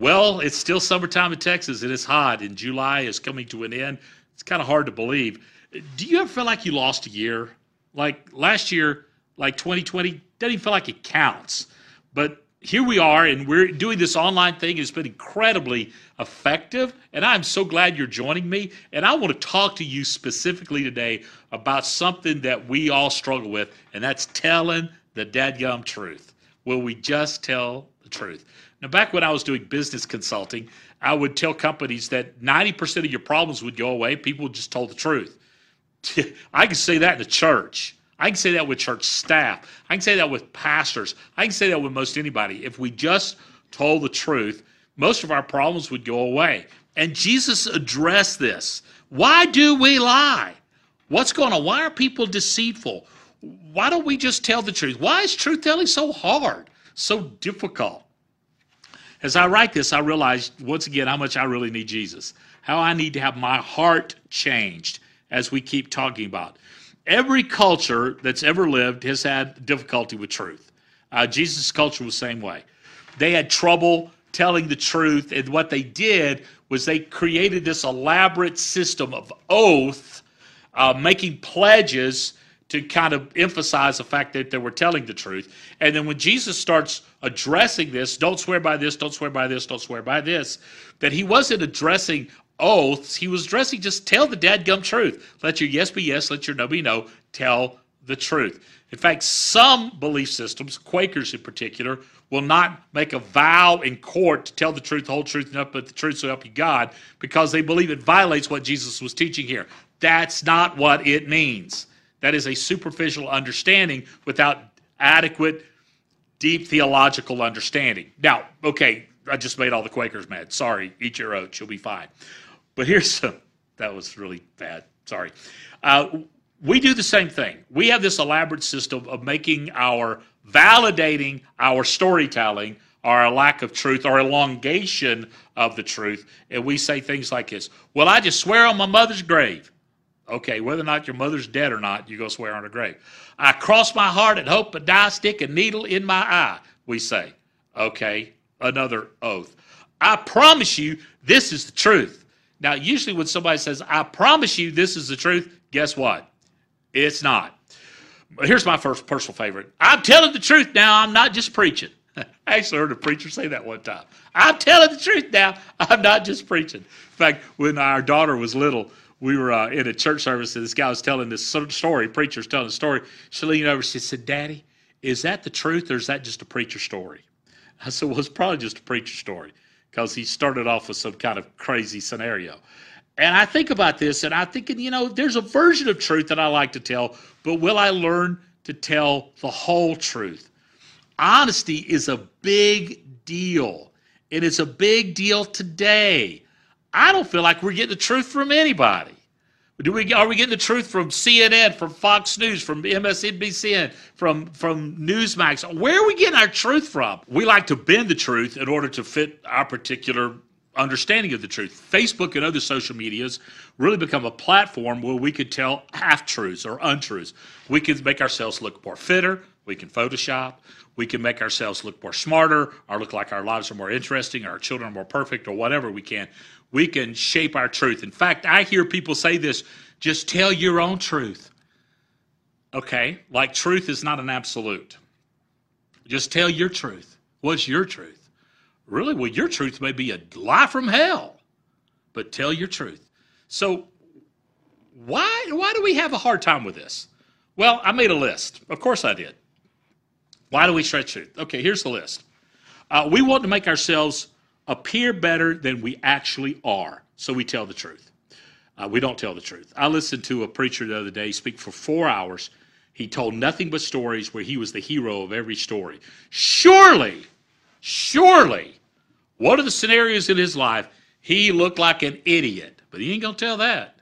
Well, it's still summertime in Texas and it's hot, and July is coming to an end. It's kind of hard to believe. Do you ever feel like you lost a year? Like last year, like 2020, doesn't even feel like it counts. But here we are, and we're doing this online thing. It's been incredibly effective, and I'm so glad you're joining me. And I want to talk to you specifically today about something that we all struggle with, and that's telling the dadgum truth. Will we just tell the truth? Now, back when I was doing business consulting, I would tell companies that 90% of your problems would go away. People just told the truth. I can say that in the church. I can say that with church staff. I can say that with pastors. I can say that with most anybody. If we just told the truth, most of our problems would go away. And Jesus addressed this. Why do we lie? What's going on? Why are people deceitful? Why don't we just tell the truth? Why is truth telling so hard, so difficult? As I write this, I realize once again how much I really need Jesus, how I need to have my heart changed as we keep talking about every culture that's ever lived has had difficulty with truth. Uh, Jesus' culture was the same way. They had trouble telling the truth, and what they did was they created this elaborate system of oath, uh, making pledges to kind of emphasize the fact that they were telling the truth. And then when Jesus starts addressing this, don't swear by this, don't swear by this, don't swear by this, that he wasn't addressing oaths. He was addressing just tell the dadgum truth. Let your yes be yes, let your no be no. Tell the truth. In fact, some belief systems, Quakers in particular, will not make a vow in court to tell the truth, the whole truth, and nothing but the truth so help you God, because they believe it violates what Jesus was teaching here. That's not what it means. That is a superficial understanding without adequate, deep theological understanding. Now, okay, I just made all the Quakers mad. Sorry, eat your oats, you'll be fine. But here's some, that was really bad. Sorry. Uh, we do the same thing. We have this elaborate system of making our validating our storytelling our lack of truth or elongation of the truth. And we say things like this Well, I just swear on my mother's grave. Okay, whether or not your mother's dead or not, you go swear on her grave. I cross my heart and hope a die stick a needle in my eye, we say. Okay, another oath. I promise you this is the truth. Now, usually when somebody says, I promise you this is the truth, guess what? It's not. Here's my first personal favorite. I'm telling the truth now. I'm not just preaching. I actually heard a preacher say that one time. I'm telling the truth now. I'm not just preaching. In fact, when our daughter was little, we were uh, in a church service and this guy was telling this story. Preacher's telling the story. She leaned over. She said, "Daddy, is that the truth or is that just a preacher story?" I said, "Well, it's probably just a preacher story." because he started off with some kind of crazy scenario. And I think about this and I'm thinking, you know, there's a version of truth that I like to tell, but will I learn to tell the whole truth? Honesty is a big deal. And it's a big deal today. I don't feel like we're getting the truth from anybody. Do we, are we getting the truth from CNN, from Fox News, from MSNBC, from, from Newsmax? Where are we getting our truth from? We like to bend the truth in order to fit our particular understanding of the truth. Facebook and other social medias really become a platform where we could tell half truths or untruths. We can make ourselves look more fitter. We can Photoshop. We can make ourselves look more smarter or look like our lives are more interesting our children are more perfect or whatever we can we can shape our truth. In fact, I hear people say this just tell your own truth. Okay, like truth is not an absolute. Just tell your truth. What's your truth? Really? Well, your truth may be a lie from hell, but tell your truth. So, why, why do we have a hard time with this? Well, I made a list. Of course I did. Why do we stretch truth? Okay, here's the list. Uh, we want to make ourselves appear better than we actually are. So we tell the truth. Uh, we don't tell the truth. I listened to a preacher the other day speak for four hours. He told nothing but stories where he was the hero of every story. Surely, surely, one of the scenarios in his life, he looked like an idiot. But he ain't going to tell that.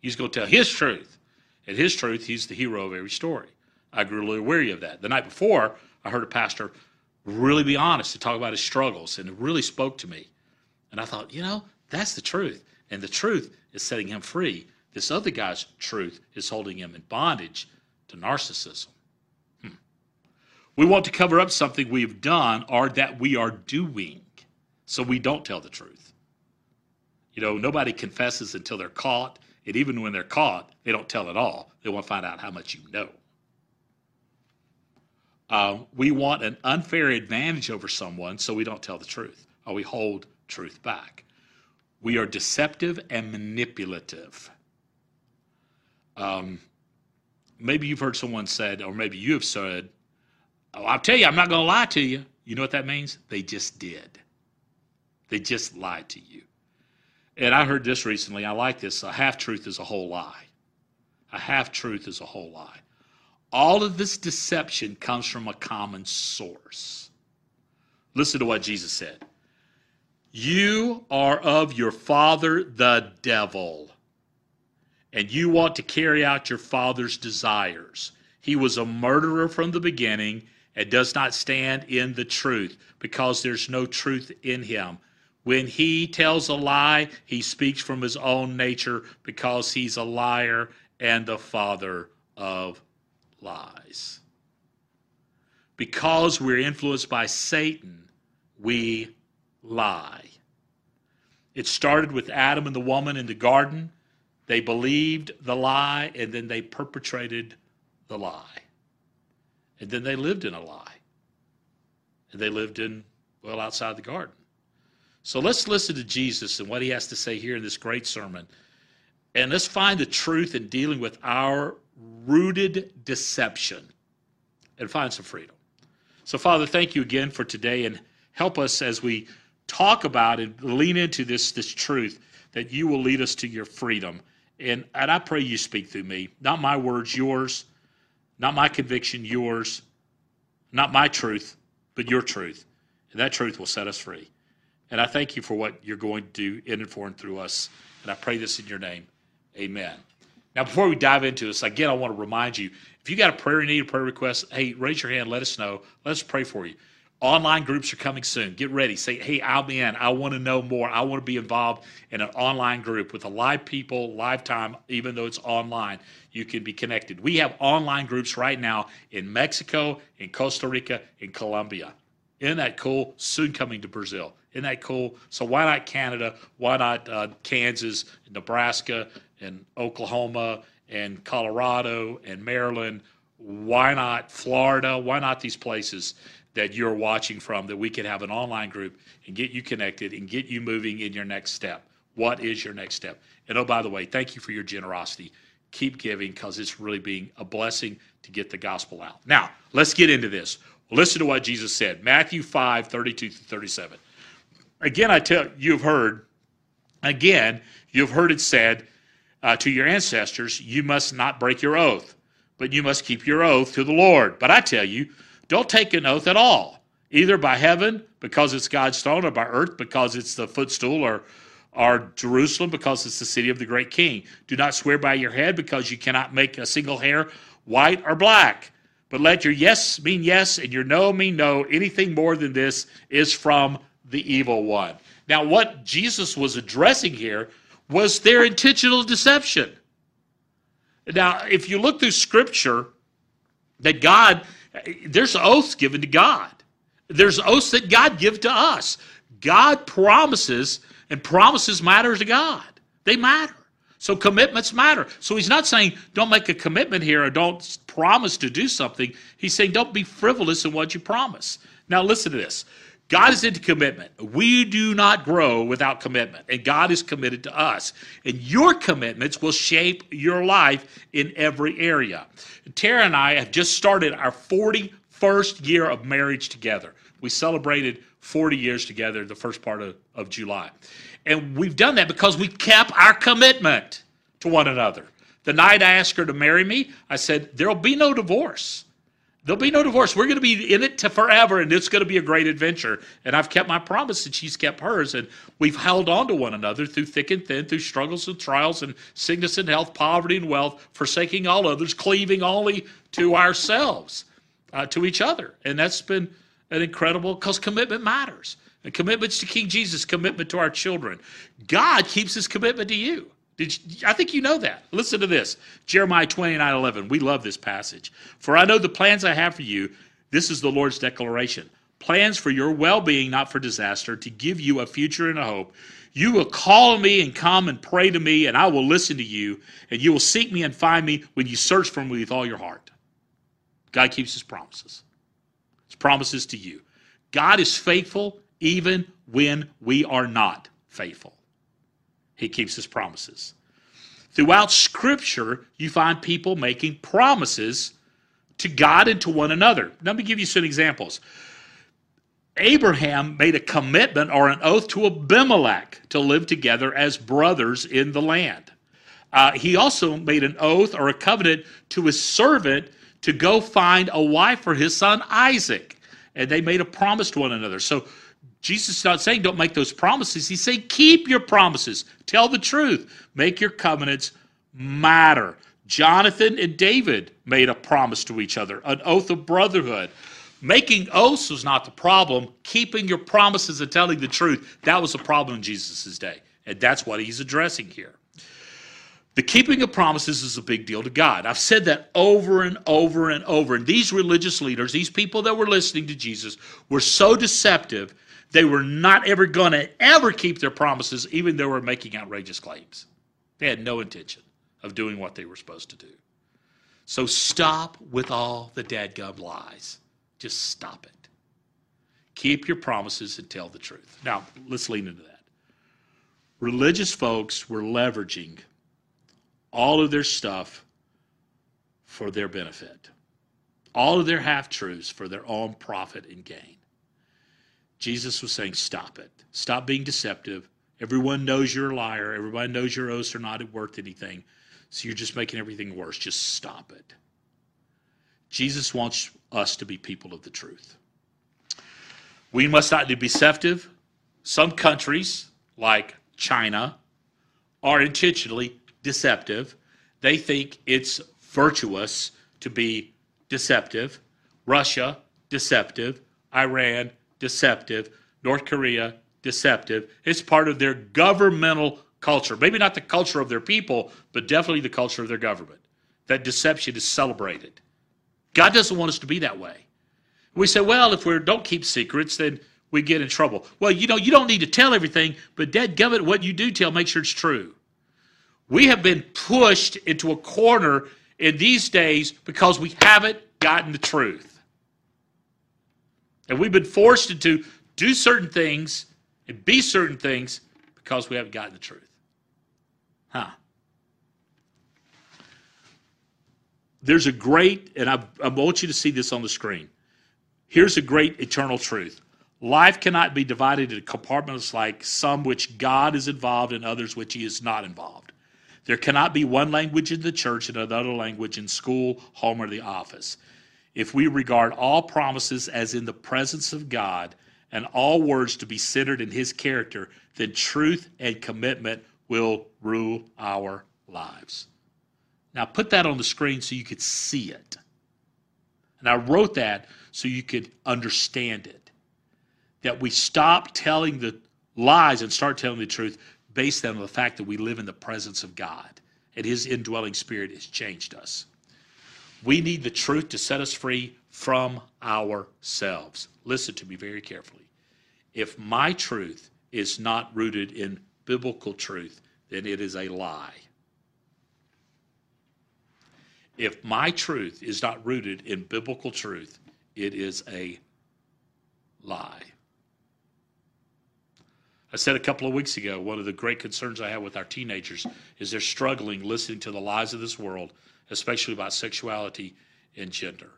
He's going to tell his truth. And his truth, he's the hero of every story. I grew a little weary of that. The night before, I heard a pastor really be honest to talk about his struggles. And it really spoke to me. And I thought, you know, that's the truth. And the truth is setting him free. This other guy's truth is holding him in bondage to narcissism. Hmm. We want to cover up something we've done or that we are doing. So we don't tell the truth. You know, nobody confesses until they're caught. And even when they're caught, they don't tell at all. They want to find out how much you know. Uh, we want an unfair advantage over someone, so we don't tell the truth, or we hold truth back. We are deceptive and manipulative. Um, maybe you've heard someone said, or maybe you have said, oh, I'll tell you, I'm not going to lie to you. You know what that means? They just did. They just lied to you. And I heard this recently. I like this. A half truth is a whole lie. A half truth is a whole lie. All of this deception comes from a common source. Listen to what Jesus said You are of your father, the devil, and you want to carry out your father's desires. He was a murderer from the beginning and does not stand in the truth because there's no truth in him. When he tells a lie, he speaks from his own nature because he's a liar and the father of lies. Because we're influenced by Satan, we lie. It started with Adam and the woman in the garden. They believed the lie and then they perpetrated the lie. And then they lived in a lie. And they lived in, well, outside the garden. So let's listen to Jesus and what he has to say here in this great sermon. And let's find the truth in dealing with our rooted deception and find some freedom. So, Father, thank you again for today and help us as we talk about and lean into this, this truth that you will lead us to your freedom. And, and I pray you speak through me. Not my words, yours. Not my conviction, yours. Not my truth, but your truth. And that truth will set us free. And I thank you for what you're going to do in and for and through us. And I pray this in your name. Amen. Now, before we dive into this, again, I want to remind you if you got a prayer need, a prayer request, hey, raise your hand, let us know. Let's pray for you. Online groups are coming soon. Get ready. Say, hey, I'll be in. I want to know more. I want to be involved in an online group with a live people, live time, even though it's online. You can be connected. We have online groups right now in Mexico, in Costa Rica, in Colombia. Isn't that cool? Soon coming to Brazil. Isn't that cool? So why not Canada? Why not uh, Kansas, Nebraska, and Oklahoma, and Colorado, and Maryland? Why not Florida? Why not these places that you're watching from that we could have an online group and get you connected and get you moving in your next step? What is your next step? And oh, by the way, thank you for your generosity. Keep giving because it's really being a blessing to get the gospel out. Now, let's get into this. Listen to what Jesus said Matthew 5 32 to 37. Again, I tell you've heard, again, you've heard it said uh, to your ancestors, you must not break your oath, but you must keep your oath to the Lord. But I tell you, don't take an oath at all, either by heaven, because it's God's throne, or by earth, because it's the footstool, or, or Jerusalem, because it's the city of the great king. Do not swear by your head, because you cannot make a single hair white or black. But let your yes mean yes and your no mean no. Anything more than this is from the evil one. Now, what Jesus was addressing here was their intentional deception. Now, if you look through Scripture, that God, there's oaths given to God. There's oaths that God gives to us. God promises, and promises matter to God. They matter. So commitments matter. So he's not saying don't make a commitment here or don't promise to do something. He's saying don't be frivolous in what you promise. Now listen to this. God is into commitment. We do not grow without commitment, and God is committed to us. And your commitments will shape your life in every area. Tara and I have just started our 41st year of marriage together. We celebrated 40 years together the first part of, of July. And we've done that because we kept our commitment to one another. The night I asked her to marry me, I said, There'll be no divorce. There'll be no divorce. We're going to be in it to forever, and it's going to be a great adventure. And I've kept my promise, and she's kept hers. And we've held on to one another through thick and thin, through struggles and trials, and sickness and health, poverty and wealth, forsaking all others, cleaving only to ourselves, uh, to each other. And that's been an incredible, because commitment matters. And commitments to King Jesus, commitment to our children. God keeps his commitment to you. Did you, I think you know that. Listen to this Jeremiah 29 11. We love this passage. For I know the plans I have for you. This is the Lord's declaration plans for your well being, not for disaster, to give you a future and a hope. You will call me and come and pray to me, and I will listen to you, and you will seek me and find me when you search for me with all your heart. God keeps his promises. His promises to you. God is faithful even when we are not faithful. He keeps his promises. Throughout Scripture, you find people making promises to God and to one another. Let me give you some examples. Abraham made a commitment or an oath to Abimelech to live together as brothers in the land. Uh, he also made an oath or a covenant to his servant to go find a wife for his son Isaac. And they made a promise to one another. So Jesus is not saying don't make those promises. He's saying keep your promises, tell the truth, make your covenants matter. Jonathan and David made a promise to each other, an oath of brotherhood. Making oaths was not the problem. Keeping your promises and telling the truth, that was the problem in Jesus' day. And that's what he's addressing here. The keeping of promises is a big deal to God. I've said that over and over and over. And these religious leaders, these people that were listening to Jesus, were so deceptive, they were not ever going to ever keep their promises, even though they were making outrageous claims. They had no intention of doing what they were supposed to do. So stop with all the dadgum lies. Just stop it. Keep your promises and tell the truth. Now, let's lean into that. Religious folks were leveraging all of their stuff for their benefit, all of their half truths for their own profit and gain. Jesus was saying, Stop it. Stop being deceptive. Everyone knows you're a liar. Everybody knows your oaths are not worth anything. So you're just making everything worse. Just stop it. Jesus wants us to be people of the truth. We must not be deceptive. Some countries, like China, are intentionally deceptive. They think it's virtuous to be deceptive. Russia, deceptive. Iran, deceptive. North Korea, deceptive. It's part of their governmental culture. Maybe not the culture of their people, but definitely the culture of their government. That deception is celebrated. God doesn't want us to be that way. We say, well, if we don't keep secrets, then we get in trouble. Well, you know, you don't need to tell everything, but dead gummit, what you do tell, make sure it's true. We have been pushed into a corner in these days because we haven't gotten the truth. And we've been forced into do certain things and be certain things because we haven't gotten the truth. Huh. There's a great, and I, I want you to see this on the screen. Here's a great eternal truth. Life cannot be divided into compartments like some which God is involved and others which he is not involved. There cannot be one language in the church and another language in school, home, or the office. If we regard all promises as in the presence of God and all words to be centered in his character, then truth and commitment will rule our lives. Now, put that on the screen so you could see it. And I wrote that so you could understand it. That we stop telling the lies and start telling the truth based on the fact that we live in the presence of God and His indwelling spirit has changed us. We need the truth to set us free from ourselves. Listen to me very carefully. If my truth is not rooted in biblical truth, then it is a lie. If my truth is not rooted in biblical truth, it is a lie. I said a couple of weeks ago, one of the great concerns I have with our teenagers is they're struggling listening to the lies of this world, especially about sexuality and gender.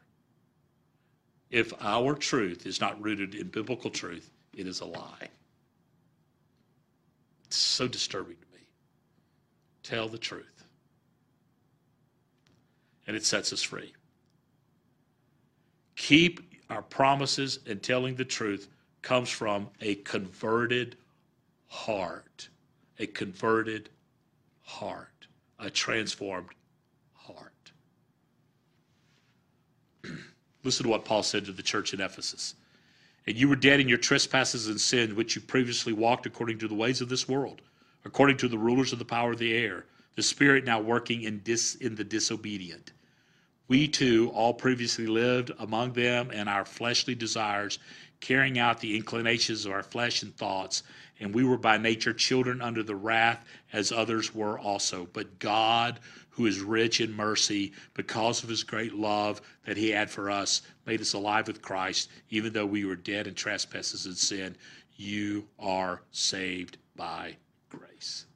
If our truth is not rooted in biblical truth, it is a lie. It's so disturbing to me. Tell the truth. And it sets us free. Keep our promises and telling the truth comes from a converted heart. A converted heart. A transformed heart. Listen to what Paul said to the church in Ephesus. And you were dead in your trespasses and sin, which you previously walked according to the ways of this world, according to the rulers of the power of the air, the spirit now working in, dis, in the disobedient. We too all previously lived among them, in our fleshly desires carrying out the inclinations of our flesh and thoughts. And we were by nature children under the wrath, as others were also. But God, who is rich in mercy, because of his great love that he had for us, made us alive with Christ, even though we were dead in trespasses and sin. You are saved by grace.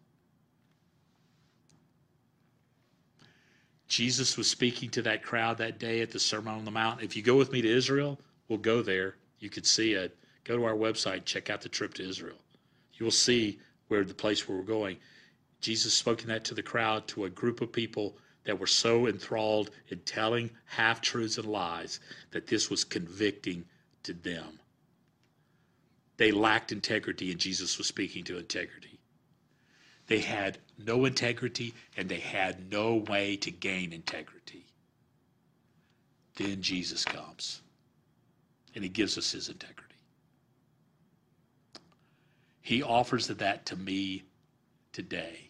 Jesus was speaking to that crowd that day at the Sermon on the Mount. If you go with me to Israel, we'll go there. You could see it. Go to our website, check out the trip to Israel. You will see where the place where we're going. Jesus spoke in that to the crowd, to a group of people that were so enthralled in telling half truths and lies that this was convicting to them. They lacked integrity, and Jesus was speaking to integrity. They had no integrity and they had no way to gain integrity. Then Jesus comes and he gives us his integrity. He offers that to me today.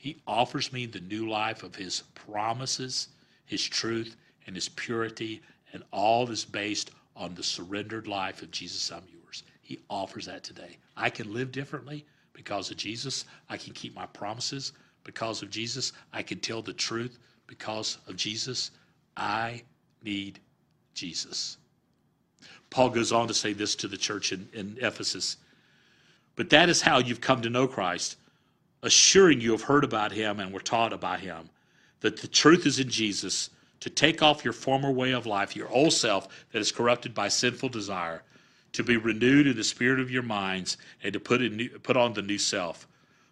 He offers me the new life of his promises, his truth, and his purity, and all is based on the surrendered life of Jesus, I'm yours. He offers that today. I can live differently. Because of Jesus, I can keep my promises. Because of Jesus, I can tell the truth. Because of Jesus, I need Jesus. Paul goes on to say this to the church in, in Ephesus. But that is how you've come to know Christ, assuring you have heard about him and were taught about him, that the truth is in Jesus, to take off your former way of life, your old self that is corrupted by sinful desire to be renewed in the spirit of your minds, and to put, in, put on the new self,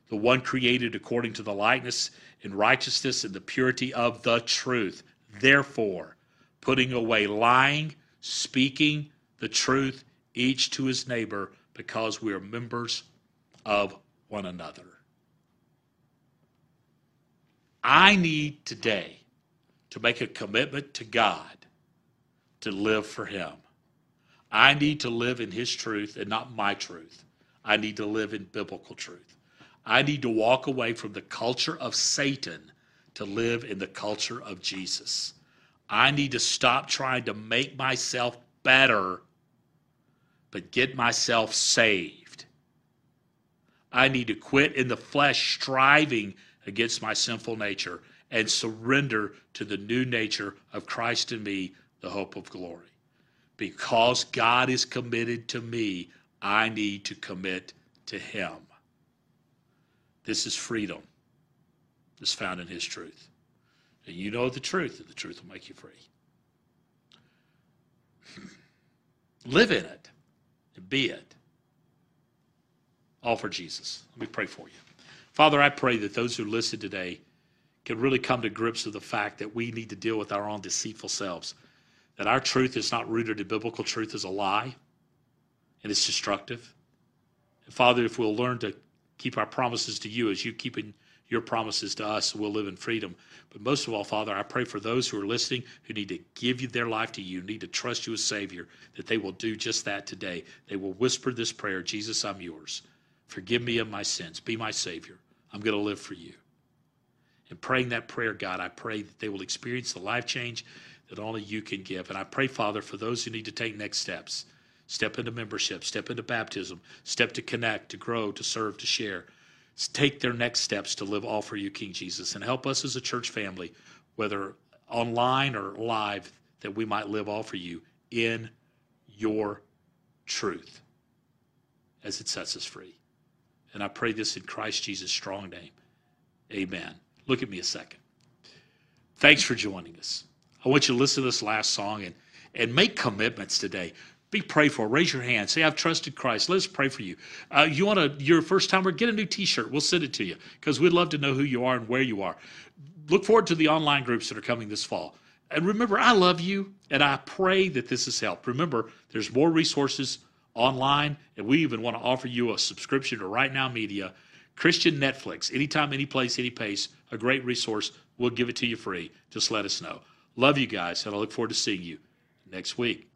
the one created according to the likeness and righteousness and the purity of the truth. Therefore, putting away lying, speaking the truth, each to his neighbor, because we are members of one another. I need today to make a commitment to God to live for him. I need to live in His truth and not my truth. I need to live in biblical truth. I need to walk away from the culture of Satan to live in the culture of Jesus. I need to stop trying to make myself better, but get myself saved. I need to quit in the flesh striving against my sinful nature and surrender to the new nature of Christ in me, the hope of glory because God is committed to me, I need to commit to Him. This is freedom that's found in His truth. And you know the truth, and the truth will make you free. Live in it and be it. All for Jesus. Let me pray for you. Father, I pray that those who listen today can really come to grips with the fact that we need to deal with our own deceitful selves that our truth is not rooted in biblical truth is a lie and it's destructive. And Father, if we'll learn to keep our promises to you as you keeping your promises to us, we'll live in freedom. But most of all, Father, I pray for those who are listening who need to give you their life to you, need to trust you as Savior, that they will do just that today. They will whisper this prayer Jesus, I'm yours. Forgive me of my sins. Be my Savior. I'm going to live for you. And praying that prayer, God, I pray that they will experience the life change that only you can give. And I pray, Father, for those who need to take next steps step into membership, step into baptism, step to connect, to grow, to serve, to share. Take their next steps to live all for you, King Jesus, and help us as a church family, whether online or live, that we might live all for you in your truth as it sets us free. And I pray this in Christ Jesus' strong name. Amen. Look at me a second. Thanks for joining us. I want you to listen to this last song and, and make commitments today. Be prayed for. Raise your hand. Say, I've trusted Christ. Let us pray for you. Uh, you want to, you're a first timer, get a new t shirt. We'll send it to you because we'd love to know who you are and where you are. Look forward to the online groups that are coming this fall. And remember, I love you and I pray that this has helped. Remember, there's more resources online, and we even want to offer you a subscription to Right Now Media, Christian Netflix, anytime, any place, any pace, a great resource. We'll give it to you free. Just let us know. Love you guys, and I look forward to seeing you next week.